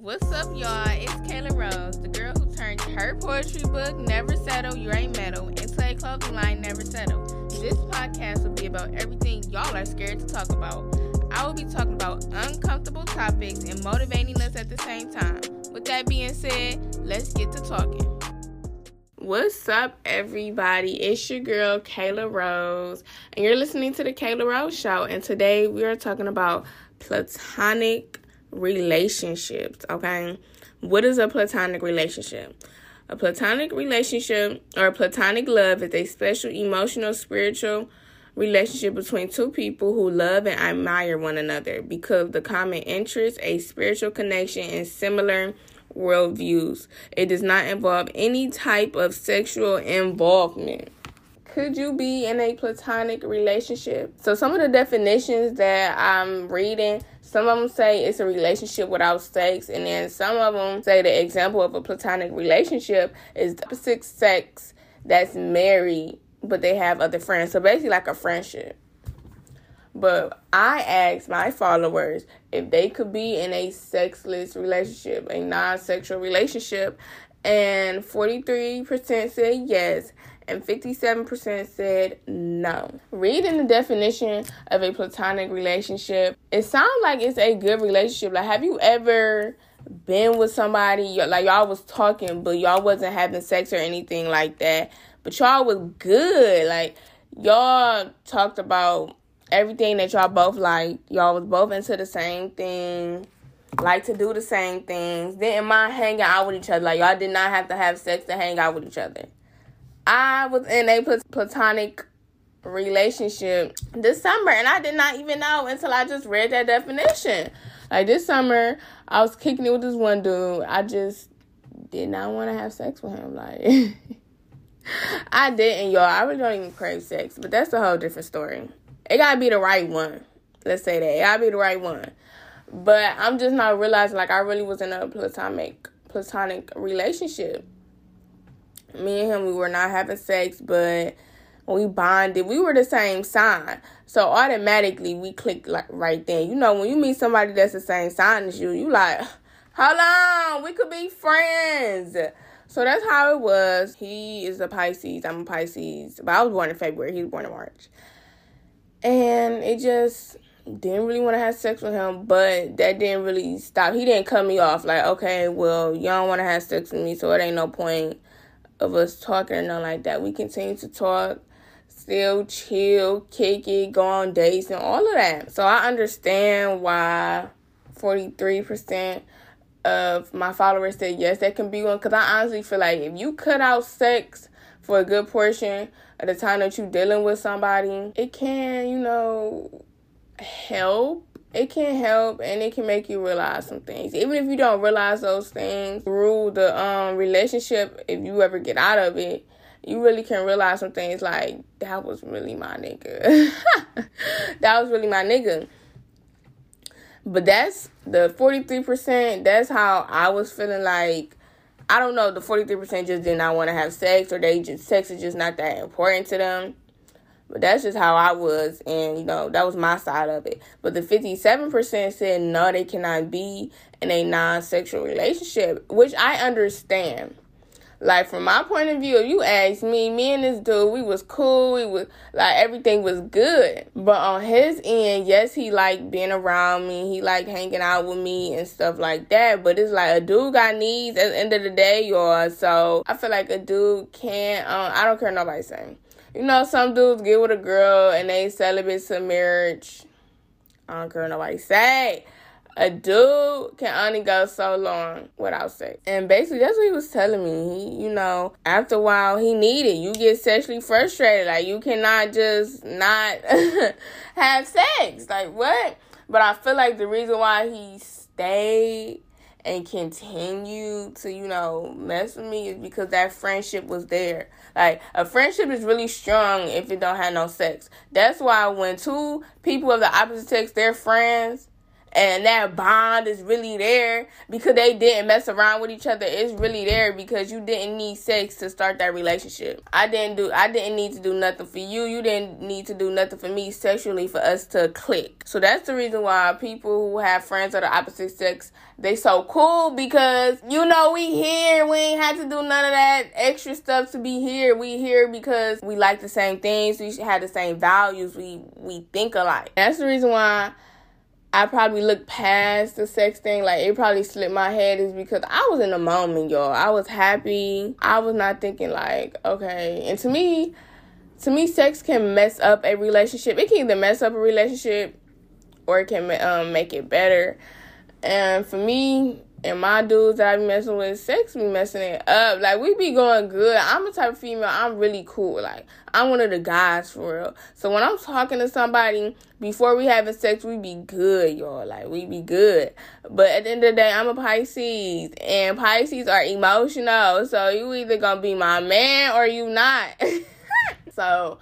What's up, y'all? It's Kayla Rose, the girl who turned her poetry book, Never Settle, You Ain't Metal, into a clothing line, Never Settle. This podcast will be about everything y'all are scared to talk about. I will be talking about uncomfortable topics and motivating us at the same time. With that being said, let's get to talking. What's up, everybody? It's your girl, Kayla Rose, and you're listening to the Kayla Rose Show. And today we are talking about platonic relationships, okay? What is a platonic relationship? A platonic relationship or platonic love is a special emotional, spiritual relationship between two people who love and admire one another because the common interests, a spiritual connection, and similar worldviews. It does not involve any type of sexual involvement. Could you be in a platonic relationship? So, some of the definitions that I'm reading some of them say it's a relationship without sex, and then some of them say the example of a platonic relationship is the opposite sex that's married, but they have other friends. So basically, like a friendship. But I asked my followers if they could be in a sexless relationship, a non sexual relationship, and 43% said yes, and 57% said no. Reading the definition of a platonic relationship, it sounds like it's a good relationship. Like, have you ever been with somebody, like, y'all was talking, but y'all wasn't having sex or anything like that, but y'all was good? Like, y'all talked about everything that y'all both like. Y'all was both into the same thing like to do the same things, didn't mind hanging out with each other. Like y'all did not have to have sex to hang out with each other. I was in a platonic relationship this summer and I did not even know until I just read that definition. Like this summer, I was kicking it with this one dude. I just did not want to have sex with him. Like I didn't, y'all. I really don't even crave sex, but that's a whole different story. It gotta be the right one. Let's say that. It gotta be the right one. But I'm just not realizing like I really was in a platonic platonic relationship me and him we were not having sex but we bonded. We were the same sign. So automatically we clicked like right then. You know when you meet somebody that's the same sign as you you like hold on we could be friends. So that's how it was. He is a pisces. I'm a pisces. But i was born in february. He was born in march. And it just didn't really want to have sex with him, but that didn't really stop. He didn't cut me off. Like, okay, well, don't want to have sex with me, so it ain't no point of us talking or nothing like that. We continue to talk, still chill, kick it, go on dates, and all of that. So I understand why 43% of my followers said yes, that can be one. Because I honestly feel like if you cut out sex for a good portion of the time that you're dealing with somebody, it can, you know, help it can help and it can make you realize some things. Even if you don't realize those things through the um relationship, if you ever get out of it, you really can realize some things like that was really my nigga. that was really my nigga. But that's the 43%, that's how I was feeling like I don't know, the 43% just did not want to have sex or they just sex is just not that important to them. But that's just how I was, and you know, that was my side of it. But the 57% said no, they cannot be in a non sexual relationship, which I understand. Like from my point of view, if you ask me, me and this dude, we was cool. We was like everything was good. But on his end, yes, he liked being around me. He liked hanging out with me and stuff like that. But it's like a dude got needs at the end of the day, y'all. So I feel like a dude can't. Um, I don't care nobody saying you know, some dudes get with a girl and they celibate to marriage. I don't care nobody say. A dude can only go so long without sex. And basically, that's what he was telling me. He, you know, after a while, he needed. You get sexually frustrated. Like, you cannot just not have sex. Like, what? But I feel like the reason why he stayed and continue to, you know, mess with me is because that friendship was there. Like a friendship is really strong if it don't have no sex. That's why when two people of the opposite sex they're friends and that bond is really there because they didn't mess around with each other. It's really there because you didn't need sex to start that relationship. I didn't do I didn't need to do nothing for you. You didn't need to do nothing for me sexually for us to click. So that's the reason why people who have friends of the opposite sex they so cool because you know we here. We ain't had to do none of that extra stuff to be here. We here because we like the same things. We had the same values. We we think alike. That's the reason why I probably looked past the sex thing. Like it probably slipped my head is because I was in the moment, y'all. I was happy. I was not thinking like, okay. And to me, to me, sex can mess up a relationship. It can either mess up a relationship or it can um, make it better. And for me, and my dudes that I be messing with, sex be messing it up. Like we be going good. I'm the type of female. I'm really cool. Like I'm one of the guys for real. So when I'm talking to somebody before we having sex, we be good, y'all. Like we be good. But at the end of the day, I'm a Pisces, and Pisces are emotional. So you either gonna be my man or you not. so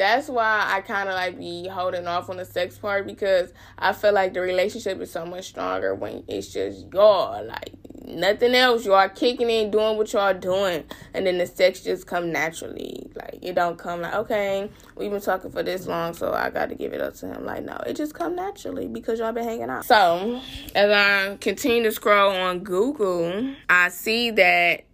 that's why I kind of like be holding off on the sex part because I feel like the relationship is so much stronger when it's just y'all like nothing else. Y'all kicking in, doing what y'all doing, and then the sex just come naturally. Like it don't come like okay, we've been talking for this long, so I got to give it up to him. Like no, it just come naturally because y'all been hanging out. So as I continue to scroll on Google, I see that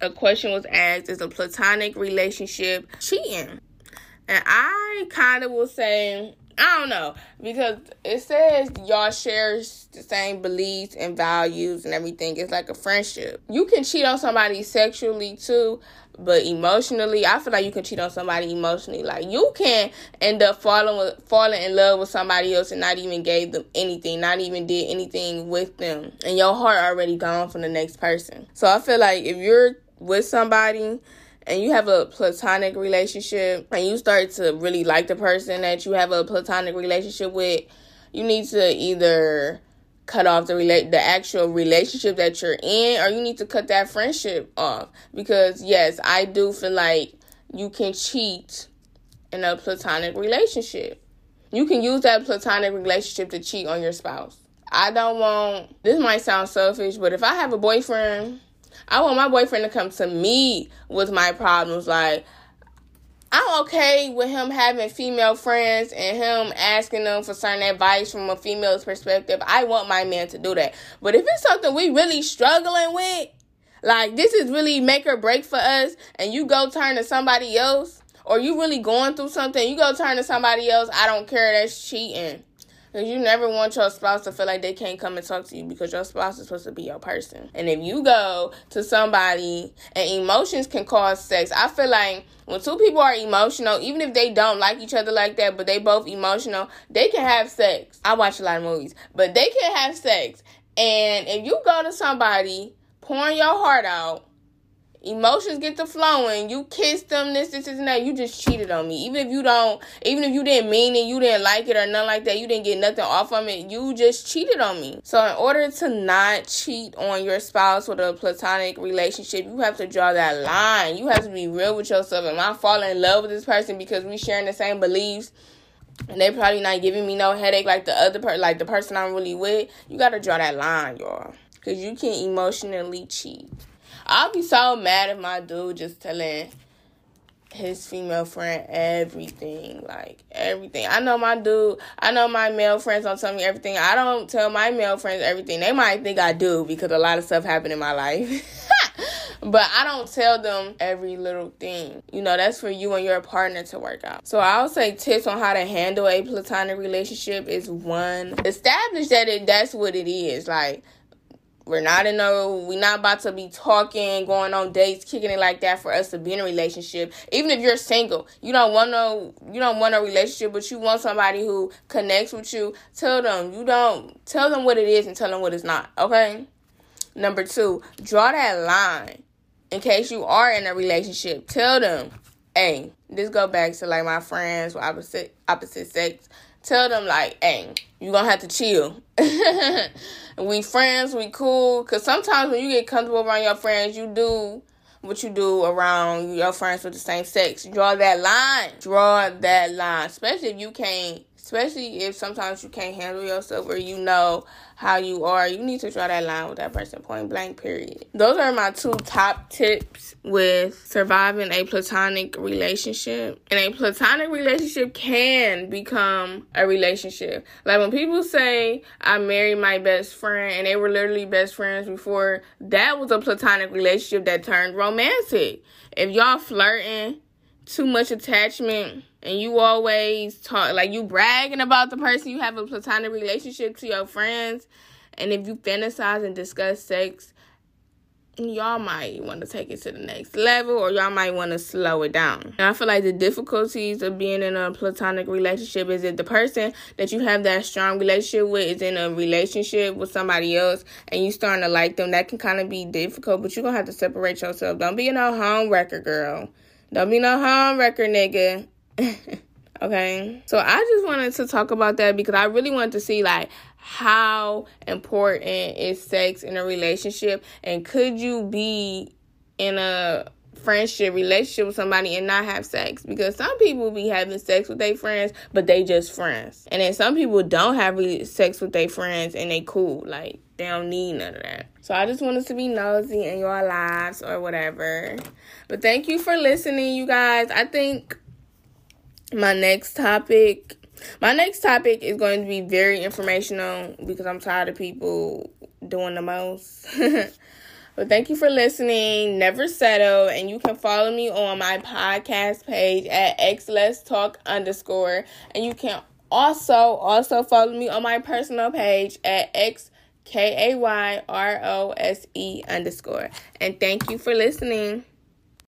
a question was asked: Is a platonic relationship cheating? And I kind of will say, I don't know, because it says y'all share the same beliefs and values and everything. It's like a friendship. You can cheat on somebody sexually too, but emotionally, I feel like you can cheat on somebody emotionally. Like you can end up falling falling in love with somebody else and not even gave them anything, not even did anything with them, and your heart already gone from the next person. So I feel like if you're with somebody and you have a platonic relationship and you start to really like the person that you have a platonic relationship with, you need to either cut off the relate the actual relationship that you're in or you need to cut that friendship off because yes, I do feel like you can cheat in a platonic relationship. You can use that platonic relationship to cheat on your spouse. I don't want this might sound selfish, but if I have a boyfriend I want my boyfriend to come to me with my problems. Like, I'm okay with him having female friends and him asking them for certain advice from a female's perspective. I want my man to do that. But if it's something we really struggling with, like this is really make or break for us, and you go turn to somebody else, or you really going through something, you go turn to somebody else, I don't care, that's cheating. Because you never want your spouse to feel like they can't come and talk to you because your spouse is supposed to be your person. And if you go to somebody and emotions can cause sex, I feel like when two people are emotional, even if they don't like each other like that, but they both emotional, they can have sex. I watch a lot of movies, but they can have sex. And if you go to somebody pouring your heart out emotions get to flowing. You kissed them, this, this, this, and that. You just cheated on me. Even if you don't, even if you didn't mean it, you didn't like it or nothing like that, you didn't get nothing off of it, you just cheated on me. So, in order to not cheat on your spouse with a platonic relationship, you have to draw that line. You have to be real with yourself. Am I falling in love with this person because we sharing the same beliefs? and they probably not giving me no headache like the other per like the person I'm really with, you gotta draw that line, y'all. Cause you can emotionally cheat. I'll be so mad if my dude just telling his female friend everything, like everything. I know my dude, I know my male friends don't tell me everything. I don't tell my male friends everything. They might think I do because a lot of stuff happened in my life. but I don't tell them every little thing. You know, that's for you and your partner to work out. So I'll say tips on how to handle a platonic relationship is one, establish that it that's what it is. Like we're not in no, we're not about to be talking, going on dates, kicking it like that for us to be in a relationship. Even if you're single, you don't want no, you don't want a relationship, but you want somebody who connects with you. Tell them you don't tell them what it is and tell them what it's not. Okay. Number two, draw that line. In case you are in a relationship, tell them, hey, this go back to like my friends with opposite opposite sex tell them like, hey, you gonna have to chill. we friends, we cool. Cause sometimes when you get comfortable around your friends, you do what you do around your friends with the same sex. Draw that line. Draw that line. Especially if you can't especially if sometimes you can't handle yourself or you know how you are, you need to draw that line with that person, point blank, period. Those are my two top tips with surviving a platonic relationship. And a platonic relationship can become a relationship. Like when people say, I married my best friend and they were literally best friends before, that was a platonic relationship that turned romantic. If y'all flirting, too much attachment, and you always talk like you bragging about the person you have a platonic relationship to your friends. And if you fantasize and discuss sex y'all might want to take it to the next level or y'all might want to slow it down. And i feel like the difficulties of being in a platonic relationship is that the person that you have that strong relationship with is in a relationship with somebody else and you starting to like them that can kind of be difficult but you're gonna have to separate yourself. Don't be no home wrecker girl don't be no home wrecker nigga. Okay. So I just wanted to talk about that because I really wanted to see like how important is sex in a relationship? And could you be in a friendship relationship with somebody and not have sex? Because some people be having sex with their friends but they just friends. And then some people don't have sex with their friends and they cool. Like they don't need none of that so i just wanted to be nosy in your lives or whatever but thank you for listening you guys i think my next topic my next topic is going to be very informational because I'm tired of people doing the most. but thank you for listening. Never settle. And you can follow me on my podcast page at X Let's Talk underscore. And you can also also follow me on my personal page at X K A Y R O S E underscore. And thank you for listening.